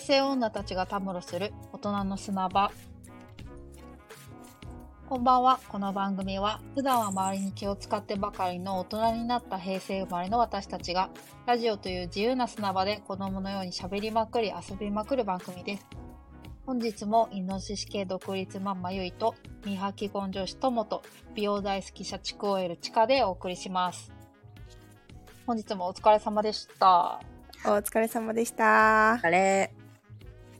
平成女たちがたむろする大人の砂場。こんばんは。この番組は、普段は周りに気を使ってばかりの大人になった平成生まれの私たちが、ラジオという自由な砂場で子供のように喋りまくり遊びまくる番組です。本日もイノシシ系独立ママゆいと、未破既婚女子ともと、美容大好き社畜 OL チカでお送りします。本日もお疲れ様でした。お疲れ様でした。あれ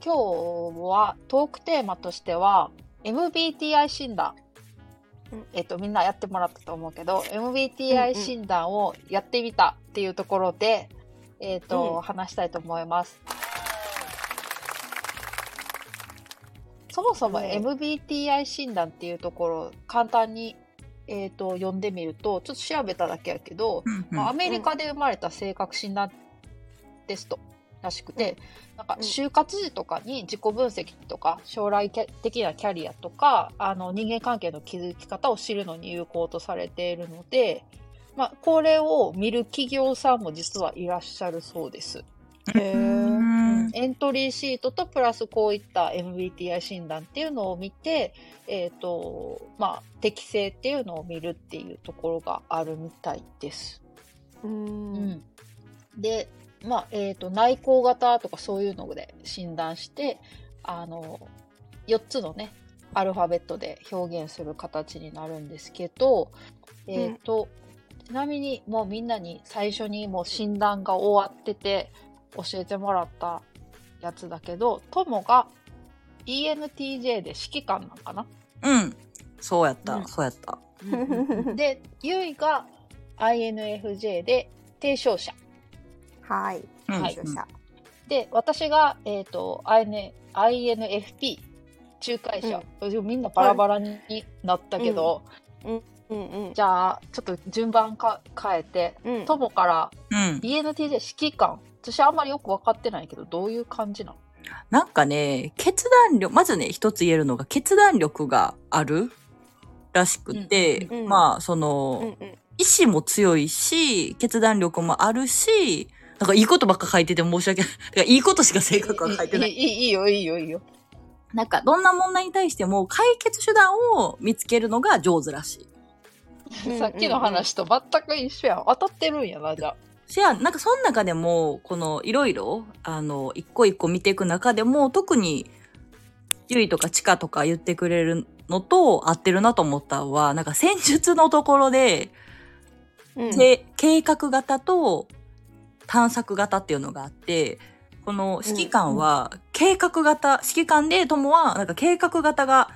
今日はトークテーマとしては MBTI 診断、うん。えっとみんなやってもらったと思うけど MBTI ん診断をやってみたっていうところで、えっと、うん。話したいと思います。そもそもうん。MBTI 診断っていうところ簡単に、えっと読んでみるとちょっと調べただけやけど、まあ、アメリカで生まれた性格診断テストらしくて、なんかうん就活時とかに自己分析とか将来的なキャリアとかあの人間関係の築き方を知るのに有効とされているので、まあ、これを見る企業さんも実はいらっしゃるそうです。へーエントリーシートとプラスこういった MBTI 診断っていうのを見て、えっ、と、まあ、適性っていうのを見るっていうところがあるみたいです。うん。うん、で、まあえー、と内向型とかそういうので診断してあの4つのねアルファベットで表現する形になるんですけど、えーとちなみにもうみんなに最初にもう診断が終わってて教えてもらったやつだけどトモが ENTJ で指揮官なんかな？うん。そうやった、うんそうやった。でゆいが INFJ で提唱者はい。うん。はいで私が、えー、と IN INFP 仲介者、みんなバラバラになったけど、うん。うん。じゃあちょっと順番か変えてうん。トモからうん。ENTJ 指揮官。私あんまりよく分かってないけどどういう感じなの？なんかね、決断力、まずね、一つ言えるのが、決断力があるらしくて、うん。うん。まあ、そうん。の、うん。意志も強いし、決断力もあるし、なんかいいことばっか書いてて申し訳ない。てかいいことしか性格は書いてない。いいいいいよいいよいいよなんか、どんな問題に対しても解決手段を見つけるのが上手らしい。うんさっきの話と全く一緒やん当たってるんやなじゃあしや、なんかその中でも、このいろいろ、あの、一個一個見ていく中でも、特に、ゆいとかチカとか言ってくれるのと合ってるなと思ったのは、なんか戦術のところで、うん。け計画型と探索型っていうのがあって、この指揮官は計画型、指揮官で友はなんか計画型が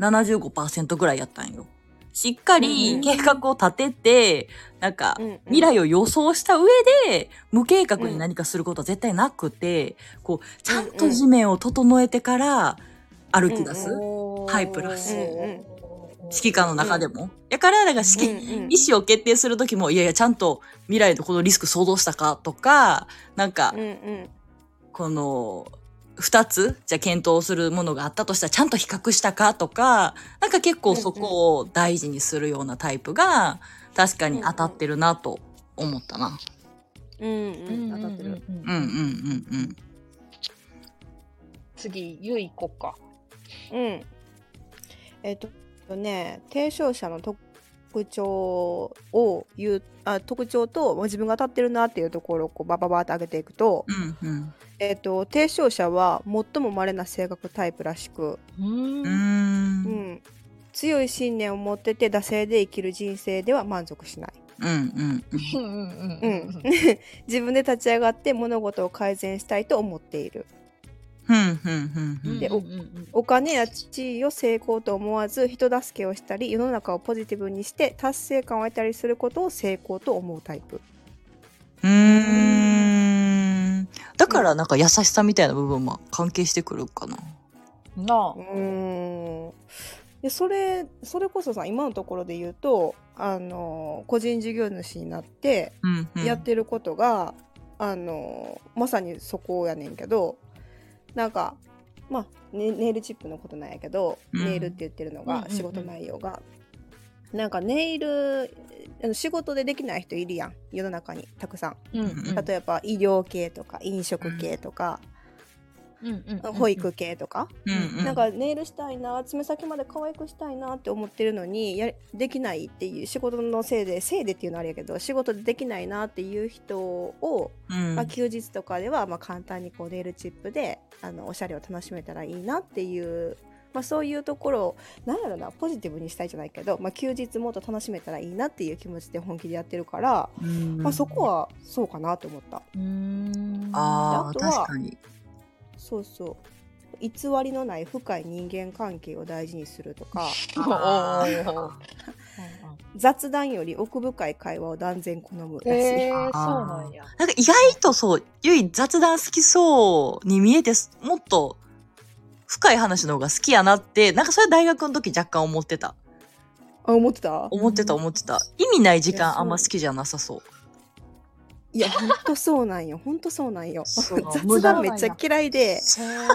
75%ぐらいやったんよ。しっかうんり計画を立てて、なんか未来を予想した上で、無計画に何かすることは絶対なくて、こう、ちゃんと地面を整えてから歩き出す。うんタイプらしい指揮官の中でも。やから、なんか指揮、うんうん意思を決定するときも、いやいや、ちゃんと未来のこのリスク想像したかとか、なんかうん、うん。この、二つ、じゃあ検討するものがあったとしたら、ちゃんと比較したかとか、なんか結構そこを大事にするようなタイプが、確かに当たってるなと思ったな。うんうん。当たってる。うんうんうんうん。次ゆい行こっかうん。えっとね、提唱者の特徴を言う、あ特徴とまあ自分が当たってるなっていうところをこうバババーって上げていくと、うんうん。えっと提唱者は最も稀な性格タイプらしく、うーんうんん、強い信念を持ってて惰性で生きる人生では満足しない。自分で立ち上がって物事を改善したいと思っている。うん。うんうんうんでうんうんうんお金や地位を成功と思わず人助けをしたり世の中をポジティブにして達成感を得たりすることを成功と思うタイプ。うーん。だからなんか優しさみたいな部分も関係してくるかな。なあうーんでそれそれこそさ今のところで言うとあの個人事業主になってうん、うん。やってることが、あのまさにそこやねんけどなんかまあネネイルチップのことなんやけど、うん。ネイルって言ってるのうんうんうん。が仕事内容が、なんかネイル仕事でできない人いるやん。世の中にたくさん。うんうん。例えば医療系とか飲食系とか、うんうんうん保育系とか、うんうん。なんかネイルしたいな爪先まで可愛くしたいなって思ってるのにやできないっていう仕事のせいでせいでっていうのはあれやけど仕事でできないなっていう人を、うんまあ、休日とかではまあ簡単にこうネイルチップであのおしゃれを楽しめたらいいなっていう、まあ、そういうところをなんやろなポジティブにしたいじゃないけど、まあ、休日もっと楽しめたらいいなっていう気持ちで本気でやってるから、うんまあ、そこはそうかなと思った。ああとは確かに。そうそう偽りのない深い人間関係を大事にするとか雑談より奥深い会話を断然好むらしい。へえそうなんや。なんか意外とそう、ゆい雑談好きそうに見えて、もっと深い話の方が好きやなって、なんかそれ大学の時若干思ってた。あ思ってた？思ってたうん思ってた。意味ない時間あんま好きじゃなさそう。いやほんとそうなんよ。ほんとそうなんよ。そう。雑談めっちゃ嫌いで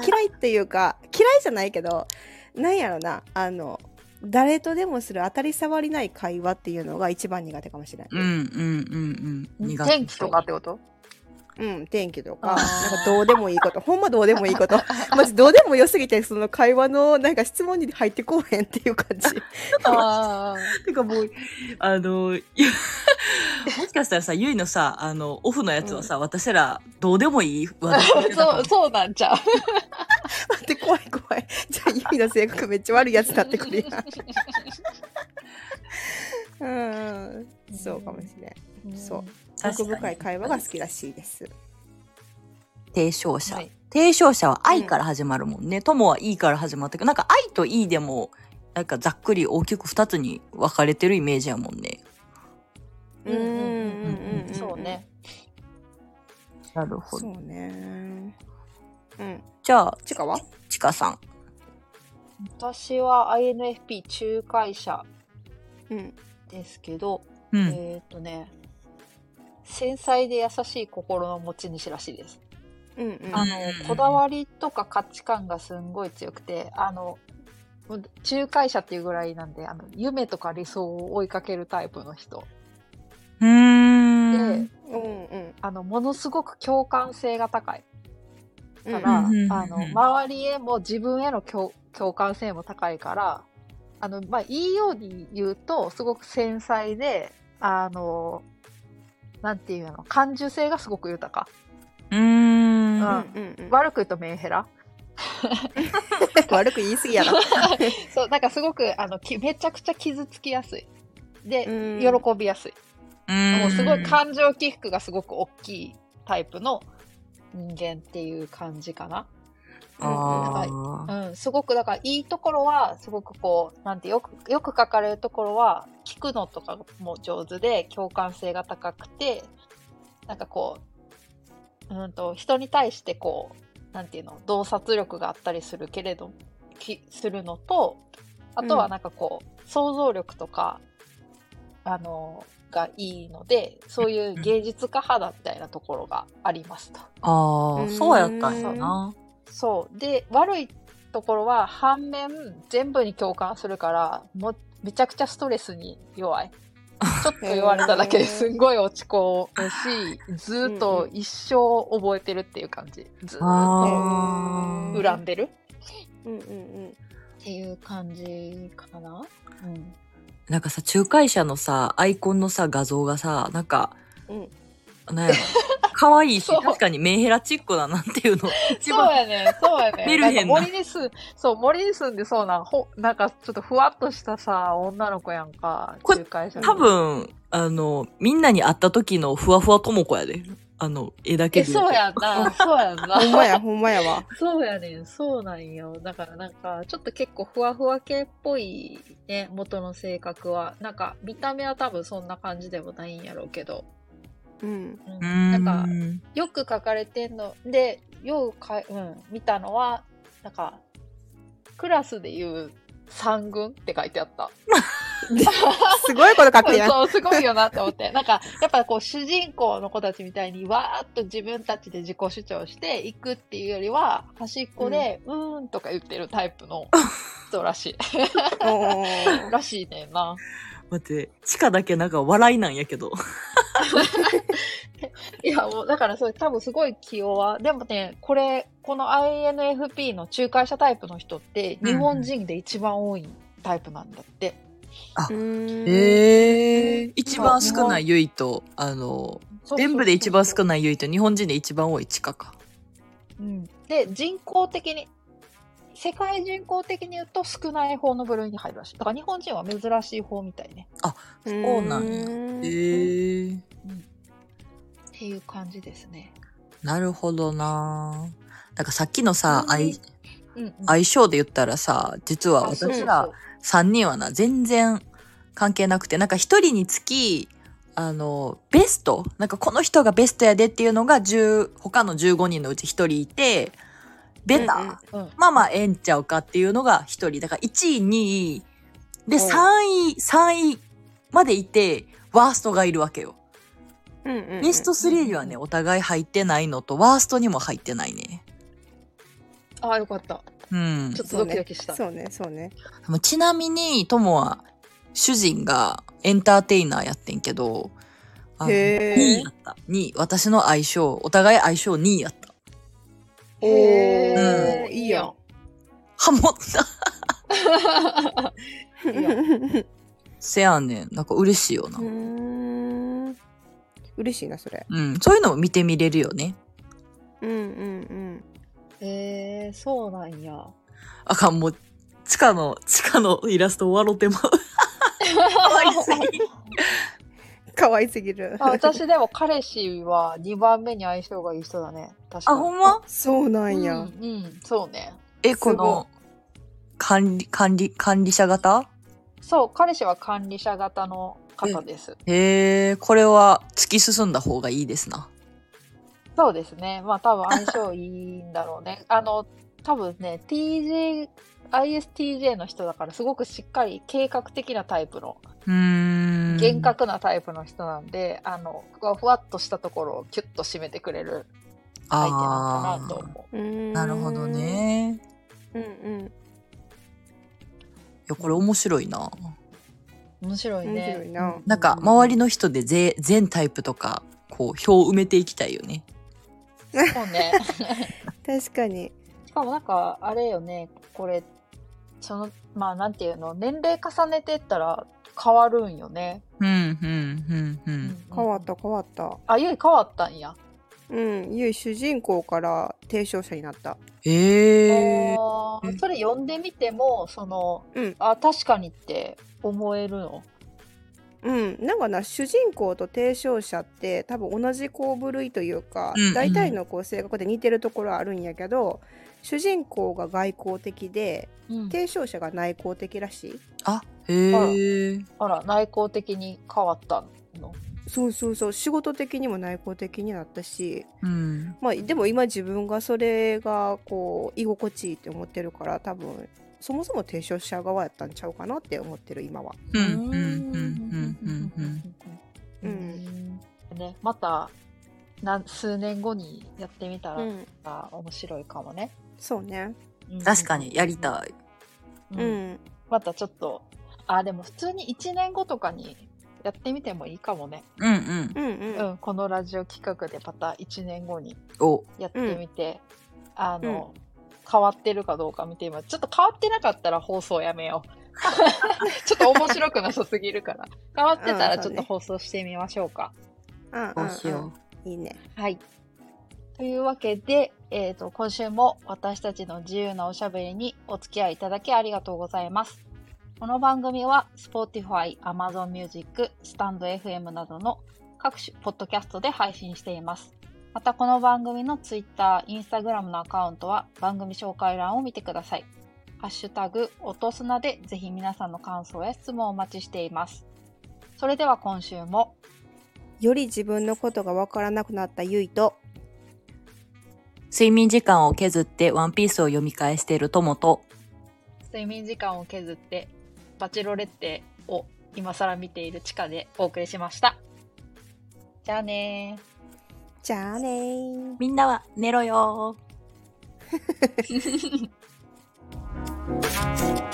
嫌いっていうか嫌いじゃないけどなんやろな。あの誰とでもする当たり障りない会話っていうのが一番苦手かもしれない。うんうんうんうん。苦手天気とかってこと？うん、天気とか、なんかどうでもいいこと、ほんまどうでもいいこと、マジどうでもよすぎて、その会話のなんか質問に入ってこうへんっていう感じ。あてかもう、あの、いやもしかしたらさ、ゆいのさ、あの、オフのやつはさ、私らどうでもいい話題してたかも そう、そうなんちゃう。待って、怖い怖い。じゃあ、ユミの性格めっちゃ悪いやつになってくるやん。うん、そうかもしれん。そう。奥深い会話が好きらしいです。提唱者。はい提唱者は愛から始まるもんね。友は E から始まったけど、なんか愛と E でも、なんかざっくり大きく二つに分かれてるイメージやもんね。うんうんうんうんうん。そうね。なるほど。そうね。うん。じゃあ、ちかは？ちかさん。私は INFP 仲介者うん。ですけど、うん。えっ、とね、繊細で優しい心の持ち主らしいです。うんうん。あうんの、こだわりとか価値観がすんごい強くて、あの、仲介者っていうぐらいなんで、あの、夢とか理想を追いかけるタイプの人。うーん。で、うんうん。あの、ものすごく共感性が高いうんから、うんうんうんあの、周りへも自分への共共感性も高いから、あの、まあ、いいように言うと、すごく繊細で、あの、なんていうの、感受性がすごく豊か。うーん。うんうんうん。悪く言うとメンヘラ。悪く言い過ぎやろ。そう、なんかすごく、あの、きめちゃくちゃ傷つきやすい。で、うん喜びやすい。もうすごい感情起伏がすごく大きいタイプの人間っていう感じかな。あうーん、すごく、だからいいところは、すごくこう、なんてよく、よく書かれるところは、聞くのとかも上手で、共感性が高くて、なんかこう、うんと、人に対してこう、なんていうの、洞察力があったりするけれど、きするのと、あとはなんかこう、想像力とか、あの、がいいので、そういう芸術家派だみたいなところがありますと。あー、うんそうやったんやな。そう。で、悪いところは、反面、全部に共感するから、もめちゃくちゃストレスに弱い。ちょっと言われただけですんごい落ち込むし、ずーっと一生覚えてるっていう感じ。ずーっと恨んでるうんうんうん。っていう感じかな。うん。なんかさ、仲介者のさ、アイコンのさ、画像がさ、なんか、うんなんやろ、可愛いし、そう確かにメンヘラチックだなっていうの、一そう番、やね、そうやね。メルヘンななんか森に住ん、そう、森に住んでそうな、ほ、なんかちょっとふわっとしたさ、女の子やんか、これ仲介者の多分、あの、みんなに会った時のふわふわともこやで。あの、絵だけえ、で。そうやんな、そうやんな。ほんまや、ほんまやわ。そうやねん、そうなんよ。だからなんか、ちょっと結構ふわふわ系っぽいね、元の性格は。なんか、見た目は多分そんな感じでもないんやろうけど。うん。なんか、よく書かれてんの。で、よくか、うん、見たのは、なんか、クラスで言う三軍って書いてあった。すごいこと書くやん。そう、すごいよなって思って。なんか、やっぱこう、主人公の子たちみたいに、わーっと自分たちで自己主張していくっていうよりは、端っこで、うーんとか言ってるタイプの 人らしい。らしいねんな。待って、地下だけなんか笑いなんやけど。いや、あもうだからそれ多分すごい気弱。でもね、これ、この INFP の仲介者タイプの人って、うん日本人で一番多いタイプなんだって。へえ。一番少ないゆいと、あの、全部で一番少い。ないゆいと日本人で一番多い地下か。うん、で、人口的に、世界人口的に言うと少ない方の部類に入るらしい。だから日本人は珍しい方みたいね。そうなんやんへえ。っていう感じですね。なるほどななんかさっきのさ、うん相うん、うん。相性で言ったらさ、実は私ら3人はな、全然関係なくて、なんか1人につき、あの、ベストなんかこの人がベストやでっていうのが10、他の15人のうち1人いて、ベタ、うんうんうんまあまあええんちゃうかっていうのが1人。だから1位、2位、で、うん3位、3位までいて、ワーストがいるわけよ。うんうんうんベスト3にはね、お互い入ってないのと、ワーストにも入ってないね。ああ、よかった。うんちょ。っとドキドキした。そうねそうねでもちなみに、ともは、主人がエンターテイナーやってんけど、あの2へー位やった。2位。私の相性、お互い相性2位やった。へーうんいいやん。ハモった。いいや せやねん。なんか嬉しいよなう。ーん嬉しいなそれうん。そういうのも見てみれるよね。うんうんえー、そうなんや。あかん、もう、地下の、地下のイラスト笑ってまう。かわいすぎ。うん可愛すぎるあ私でも彼氏は2番目に相性がいい人だね。確かあ、に。ほんま？そうなうんん、や、うん、そうね。え、この、管理、管理、管理者型？そう、彼氏は管理者型の方です。へえ、これは突き進んだ方がいいですな。そうですね。まあ多分相性いいんだろうね。あの、多分ね、TJ、ISTJ の人だからすごくしっかり計画的なタイプの、うーん。厳格なタイプの人なんで、あの、ふわふわっとしたところをキュッと締めてくれる相手なのかなと思うなるほどね。うんうんいや、これ面白いな。う。面白いね。面白いななんか、周りの人で全、全タイプとか、こう、票を埋めていきたいよね。そうね。確かにしかもなんか、あれよね、これ、その、まあなんていうの、年齢重ねてったら変わるんよね。うん、うん、うん、うん。変わった変わったあ、ゆい変わったんや。うんゆい主人公から提唱者になったへえ。あーそれ読んでみても、その、うんあ、確かにって思えるの？うん、なんかな主人公と提唱者って多分同じこう部類というか、うんうん大体のこう性格で似てるところはあるんやけど主人公が外交的でうん提唱者が内向的らしいあ、へえ。あら、内向的に変わったの？そうそうそう。仕事的にも内向的になったしうん。まあでも今自分がそれがこう居心地いいって思ってるから多分そもそも提唱者側やったんちゃうかなって思ってる今は。うん、うん、うん、うん、うん、うん。うんね、また、なん。数年後にやってみたら、うん。あ面白いかもね。そうねうん。確かに、やりたい。うん。うん。またちょっと、あ、でも普通に1年後とかにやってみてもいいかもね。うん、うん。うんうんうん、このラジオ企画でまた1年後にお、やってみて、あの、変わってるかどうか見てみます。ちょっと変わってなかったら放送やめよう。ちょっと面白くなさすぎるから。変わってたらちょっと放送してみましょうか。うんうんどうしようんいいねはい。というわけで、えっ、と、今週も私たちの自由なおしゃべりにお付き合いいただきありがとうございます。この番組は Spotify、Amazon Music、StandFM などの各種ポッドキャストで配信しています。またこの番組の Twitter、Instagram のアカウントは番組紹介欄を見てください。ハッシュタグ、おとすなでぜひ皆さんの感想や質問をお待ちしています。それでは今週もより自分のことがわからなくなったゆいと睡眠時間を削ってワンピースを読み返している友と、睡眠時間を削ってバチロレッテを今更見ている地下でお送りしました。じゃあねー。じゃあねーみんなは寝ろよー。